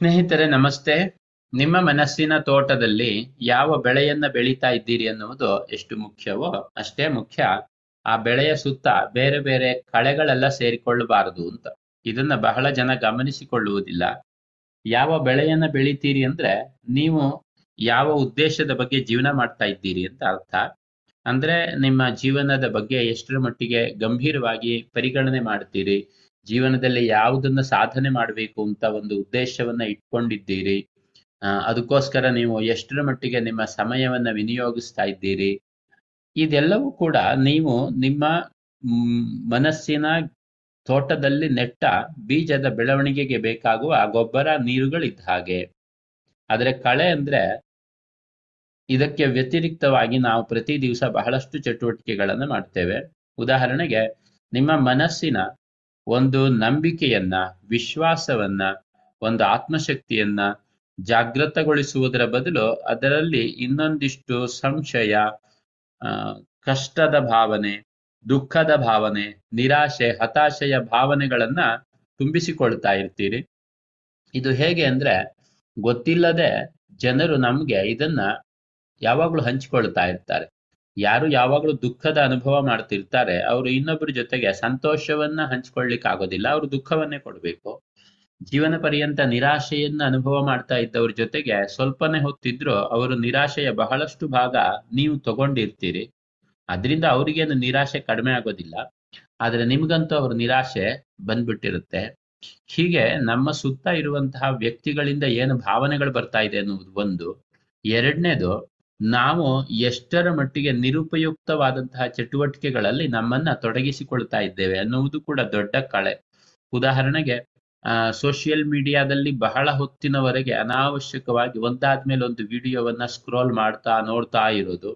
ಸ್ನೇಹಿತರೆ, ನಮಸ್ತೆ. ನಿಮ್ಮ ಮನಸ್ಸಿನ ತೋಟದಲ್ಲಿ ಯಾವ ಬೆಳೆಯನ್ನ ಬೆಳೀತಾ ಇದ್ದೀರಿ ಅನ್ನುವುದು ಎಷ್ಟು ಮುಖ್ಯವೋ ಅಷ್ಟೇ ಮುಖ್ಯ. ಆ ಬೆಳೆಯ ಸುತ್ತ ಬೇರೆ ಬೇರೆ ಕಳೆಗಳೆಲ್ಲ ಸೇರಿಕೊಳ್ಳಬಾರದು ಅಂತ. ಇದನ್ನ ಬಹಳ ಜನ ಗಮನಿಸಿಕೊಳ್ಳುವುದಿಲ್ಲ. ಯಾವ ಬೆಳೆಯನ್ನ ಬೆಳಿತೀರಿ ಅಂದ್ರೆ ನೀವು ಯಾವ ಉದ್ದೇಶದ ಬಗ್ಗೆ ಜೀವನ ಮಾಡ್ತಾ ಇದ್ದೀರಿ ಅಂತ ಅರ್ಥ. ಅಂದ್ರೆ ನಿಮ್ಮ ಜೀವನದ ಬಗ್ಗೆ ಎಷ್ಟರ ಮಟ್ಟಿಗೆ ಗಂಭೀರವಾಗಿ ಪರಿಗಣನೆ ಮಾಡ್ತೀರಿ. ಜೀವನದಲ್ಲಿ ಯಾವುದನ್ನ ಸಾಧನೆ ಮಾಡಬೇಕು ಅಂತ ಒಂದು ಉದ್ದೇಶವನ್ನ ಇಟ್ಕೊಂಡಿದ್ದೀರಿ. ಅದಕ್ಕೋಸ್ಕರ ನೀವು ಎಷ್ಟರ ಮಟ್ಟಿಗೆ ನಿಮ್ಮ ಸಮಯವನ್ನ ವಿನಿಯೋಗಿಸ್ತಾ ಇದ್ದೀರಿ. ಇದೆಲ್ಲವೂ ಕೂಡ ನೀವು ನಿಮ್ಮ ಮನಸ್ಸಿನ ತೋಟದಲ್ಲಿ ನೆಟ್ಟ ಬೀಜದ ಬೆಳವಣಿಗೆಗೆ ಬೇಕಾಗುವ ಗೊಬ್ಬರ ನೀರುಗಳಿದ್ದ ಹಾಗೆ. ಆದರೆ ಕಳೆ ಅಂದ್ರೆ ಇದಕ್ಕೆ ವ್ಯತಿರಿಕ್ತವಾಗಿ ನಾವು ಪ್ರತಿ ದಿವಸ ಬಹಳಷ್ಟು ಚಟುವಟಿಕೆಗಳನ್ನು ಮಾಡ್ತೇವೆ. ಉದಾಹರಣೆಗೆ ನಿಮ್ಮ ಮನಸ್ಸಿನ ಒಂದು ನಂಬಿಕೆಯನ್ನ, ವಿಶ್ವಾಸವನ್ನ, ಒಂದು ಆತ್ಮಶಕ್ತಿಯನ್ನ ಜಾಗೃತಗೊಳಿಸುವುದರ ಬದಲು ಅದರಲ್ಲಿ ಇನ್ನೊಂದಿಷ್ಟು ಸಂಶಯ ಕಷ್ಟದ ಭಾವನೆ, ದುಃಖದ ಭಾವನೆ, ನಿರಾಶೆ, ಹತಾಶೆಯ ಭಾವನೆಗಳನ್ನ ತುಂಬಿಸಿಕೊಳ್ತಾ ಇರ್ತೀರಿ. ಇದು ಹೇಗೆ ಅಂದ್ರೆ ಗೊತ್ತಿಲ್ಲದೆ ಜನರು ನಮ್ಗೆ ಇದನ್ನ ಯಾವಾಗ್ಲೂ ಹಂಚಿಕೊಳ್ತಾ ಇರ್ತಾರೆ. ಯಾರು ಯಾವಾಗ್ಲೂ ದುಃಖದ ಅನುಭವ ಮಾಡ್ತಿರ್ತಾರೆ, ಅವರು ಇನ್ನೊಬ್ಬರ ಜೊತೆಗೆ ಸಂತೋಷವನ್ನ ಹಂಚ್ಕೊಳ್ಲಿಕ್ಕೆ ಆಗೋದಿಲ್ಲ, ಅವರು ದುಃಖವನ್ನೇ ಕೊಡ್ಬೇಕು. ಜೀವನ ಪರ್ಯಂತ ನಿರಾಶೆಯನ್ನ ಅನುಭವ ಮಾಡ್ತಾ ಇದ್ದವ್ರ ಜೊತೆಗೆ ಸ್ವಲ್ಪನೇ ಹೊತ್ತಿದ್ರು ಅವರು ನಿರಾಶೆಯ ಬಹಳಷ್ಟು ಭಾಗ ನೀವು ತಗೊಂಡಿರ್ತೀರಿ. ಅದರಿಂದ ಅವ್ರಿಗೇನು ನಿರಾಶೆ ಕಡಿಮೆ ಆಗೋದಿಲ್ಲ. ಆದ್ರೆ ನಿಮ್ಗಂತೂ ಅವ್ರ ನಿರಾಶೆ ಬಂದ್ಬಿಟ್ಟಿರುತ್ತೆ. ಹೀಗೆ ನಮ್ಮ ಸುತ್ತ ಇರುವಂತಹ ವ್ಯಕ್ತಿಗಳಿಂದ ಏನು ಭಾವನೆಗಳು ಬರ್ತಾ ಇದೆ ಅನ್ನುವುದು ಒಂದು. ಎರಡನೇದು ನಾವು ಎಷ್ಟರ ಮಟ್ಟಿಗೆ ನಿರುಪಯುಕ್ತವಾದಂತಹ ಚಟುವಟಿಕೆಗಳಲ್ಲಿ ನಮ್ಮನ್ನ ತೊಡಗಿಸಿಕೊಳ್ತಾ ಇದ್ದೇವೆ ಅನ್ನುವುದು ಕೂಡ ದೊಡ್ಡ ಕಳೆ. ಉದಾಹರಣೆಗೆ ಸೋಷಿಯಲ್ ಮೀಡಿಯಾದಲ್ಲಿ ಬಹಳ ಹೊತ್ತಿನವರೆಗೆ ಅನಾವಶ್ಯಕವಾಗಿ ಒಂದಾದ್ಮೇಲೆ ಒಂದು ವಿಡಿಯೋವನ್ನ ಸ್ಕ್ರೋಲ್ ಮಾಡ್ತಾ ನೋಡ್ತಾ ಇರೋದು,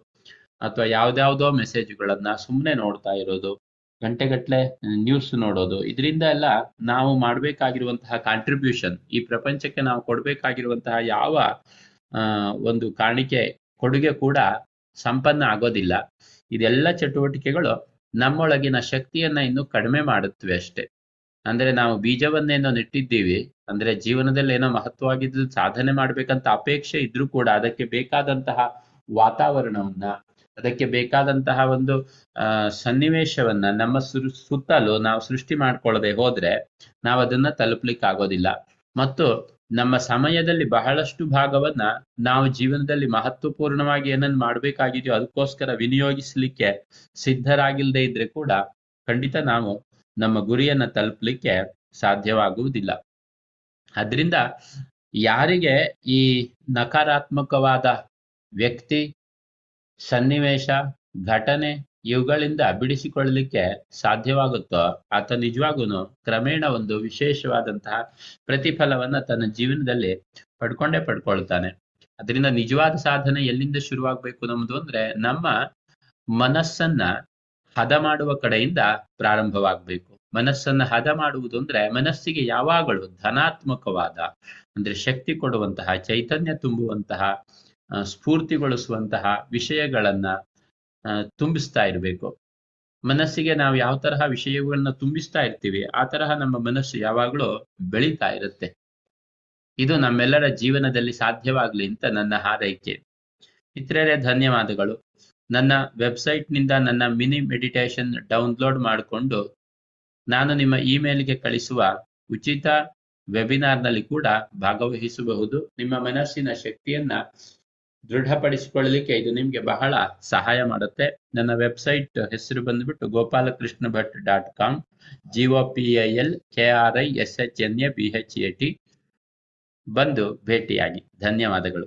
ಅಥವಾ ಯಾವ್ದಾವ್ದೋ ಮೆಸೇಜ್ಗಳನ್ನ ಸುಮ್ಮನೆ ನೋಡ್ತಾ ಇರೋದು, ಗಂಟೆಗಟ್ಲೆ ನ್ಯೂಸ್ ನೋಡೋದು, ಇದರಿಂದ ಎಲ್ಲ ನಾವು ಮಾಡಬೇಕಾಗಿರುವಂತಹ ಕಾಂಟ್ರಿಬ್ಯೂಷನ್ ಈ ಪ್ರಪಂಚಕ್ಕೆ ನಾವು ಕೊಡ್ಬೇಕಾಗಿರುವಂತಹ ಯಾವ ಒಂದು ಕಾಣಿಕೆ ಕೊಡುಗೆ ಕೂಡ ಸಂಪನ್ನ ಆಗೋದಿಲ್ಲ. ಇದೆಲ್ಲ ಚಟುವಟಿಕೆಗಳು ನಮ್ಮೊಳಗಿನ ಶಕ್ತಿಯನ್ನ ಇನ್ನು ಕಡಿಮೆ ಮಾಡುತ್ತವೆ ಅಷ್ಟೇ. ಅಂದ್ರೆ ನಾವು ಬೀಜವನ್ನೇನೋ ನೆಟ್ಟಿದ್ದೀವಿ, ಅಂದ್ರೆ ಜೀವನದಲ್ಲಿ ಏನೋ ಮಹತ್ವವಾಗಿದ್ದು ಸಾಧನೆ ಮಾಡ್ಬೇಕಂತ ಅಪೇಕ್ಷೆ ಇದ್ರೂ ಕೂಡ ಅದಕ್ಕೆ ಬೇಕಾದಂತಹ ವಾತಾವರಣವನ್ನ, ಅದಕ್ಕೆ ಬೇಕಾದಂತಹ ಒಂದು ಸನ್ನಿವೇಶವನ್ನ, ನಮ್ಮ ಸುತ್ತಲೂ ನಾವು ಸೃಷ್ಟಿ ಮಾಡ್ಕೊಳ್ಳದೆ ಹೋದ್ರೆ ನಾವು ಅದನ್ನ ತಲುಪ್ಲಿಕ್ಕೆ ಆಗೋದಿಲ್ಲ ಮತ್ತು ನಮ್ಮ ಸಮಯದಲ್ಲಿ ಬಹಳಷ್ಟು ಭಾಗವನ್ನ ನಾವು ಜೀವನದಲ್ಲಿ ಮಹತ್ವಪೂರ್ಣವಾಗಿ ಏನನ್ನ ಮಾಡ್ಬೇಕಾಗಿದೆಯೋ ಅದಕ್ಕೋಸ್ಕರ ವಿನಿಯೋಗಿಸ್ಲಿಕ್ಕೆ ಸಿದ್ಧರಾಗಿಲ್ಲದೆ ಇದ್ರೆ ಕೂಡ ಖಂಡಿತ ನಾವು ನಮ್ಮ ಗುರಿಯನ್ನ ತಲುಪಲಿಕ್ಕೆ ಸಾಧ್ಯವಾಗುವುದಿಲ್ಲ. ಅದರಿಂದ ಯಾರಿಗೆ ಈ ನಕಾರಾತ್ಮಕವಾದ ವ್ಯಕ್ತಿ, ಸನ್ನಿವೇಶ, ಘಟನೆ ಇವುಗಳಿಂದ ಬಿಡಿಸಿಕೊಳ್ಳಲಿಕ್ಕೆ ಸಾಧ್ಯವಾಗುತ್ತೋ, ಆತ ನಿಜವಾಗೂ ಕ್ರಮೇಣ ಒಂದು ವಿಶೇಷವಾದಂತಹ ಪ್ರತಿಫಲವನ್ನ ತನ್ನ ಜೀವನದಲ್ಲಿ ಪಡ್ಕೊಂಡೇ ಪಡ್ಕೊಳ್ತಾನೆ. ಅದರಿಂದ ನಿಜವಾದ ಸಾಧನೆ ಎಲ್ಲಿಂದ ಶುರುವಾಗಬೇಕು ನಮ್ದು ಅಂದ್ರೆ ನಮ್ಮ ಮನಸ್ಸನ್ನ ಹದ ಮಾಡುವ ಕಡೆಯಿಂದ ಪ್ರಾರಂಭವಾಗಬೇಕು. ಮನಸ್ಸನ್ನ ಹದ ಮಾಡುವುದು ಅಂದ್ರೆ ಮನಸ್ಸಿಗೆ ಯಾವಾಗಲೂ ಧನಾತ್ಮಕವಾದ, ಅಂದ್ರೆ ಶಕ್ತಿ ಕೊಡುವಂತಹ, ಚೈತನ್ಯ ತುಂಬುವಂತಹ ಸ್ಫೂರ್ತಿಗೊಳಿಸುವಂತಹ ವಿಷಯಗಳನ್ನ ತುಂಬಿಸ್ತಾ ಇರಬೇಕು. ಮನಸ್ಸಿಗೆ ನಾವು ಯಾವ ತರಹ ವಿಷಯಗಳನ್ನ ತುಂಬಿಸ್ತಾ ಇರ್ತೀವಿ, ಆ ತರಹ ನಮ್ಮ ಮನಸ್ಸು ಯಾವಾಗಲೂ ಬೆಳೀತಾ ಇರುತ್ತೆ. ಇದು ನಮ್ಮೆಲ್ಲರ ಜೀವನದಲ್ಲಿ ಸಾಧ್ಯವಾಗ್ಲಿ ಅಂತ ನನ್ನ ಹಾರೈಕೆ. ಇತರರೇ ಧನ್ಯವಾದಗಳು. ನನ್ನ ವೆಬ್ಸೈಟ್ನಿಂದ ನನ್ನ ಮಿನಿ ಮೆಡಿಟೇಷನ್ ಡೌನ್ಲೋಡ್ ಮಾಡಿಕೊಂಡು ನಾನು ನಿಮ್ಮ ಇಮೇಲ್ಗೆ ಕಳಿಸುವ ಉಚಿತ ವೆಬಿನಾರ್ನಲ್ಲಿ ಕೂಡ ಭಾಗವಹಿಸಬಹುದು. ನಿಮ್ಮ ಮನಸ್ಸಿನ ಶಕ್ತಿಯನ್ನ ದೃಢಪಡಿಸಿಕೊಳ್ಳಲಿಕ್ಕೆ ಇದು ನಿಮ್ಗೆ ಬಹಳ ಸಹಾಯ ಮಾಡುತ್ತೆ. ನನ್ನ ವೆಬ್ಸೈಟ್ ಹೆಸರು ಬಂದ್ಬಿಟ್ಟು Gopalakrishna Bhat dot com G O P I L K R I S H N A B H A T ಬಂದು ಭೇಟಿಯಾಗಿ. ಧನ್ಯವಾದಗಳು.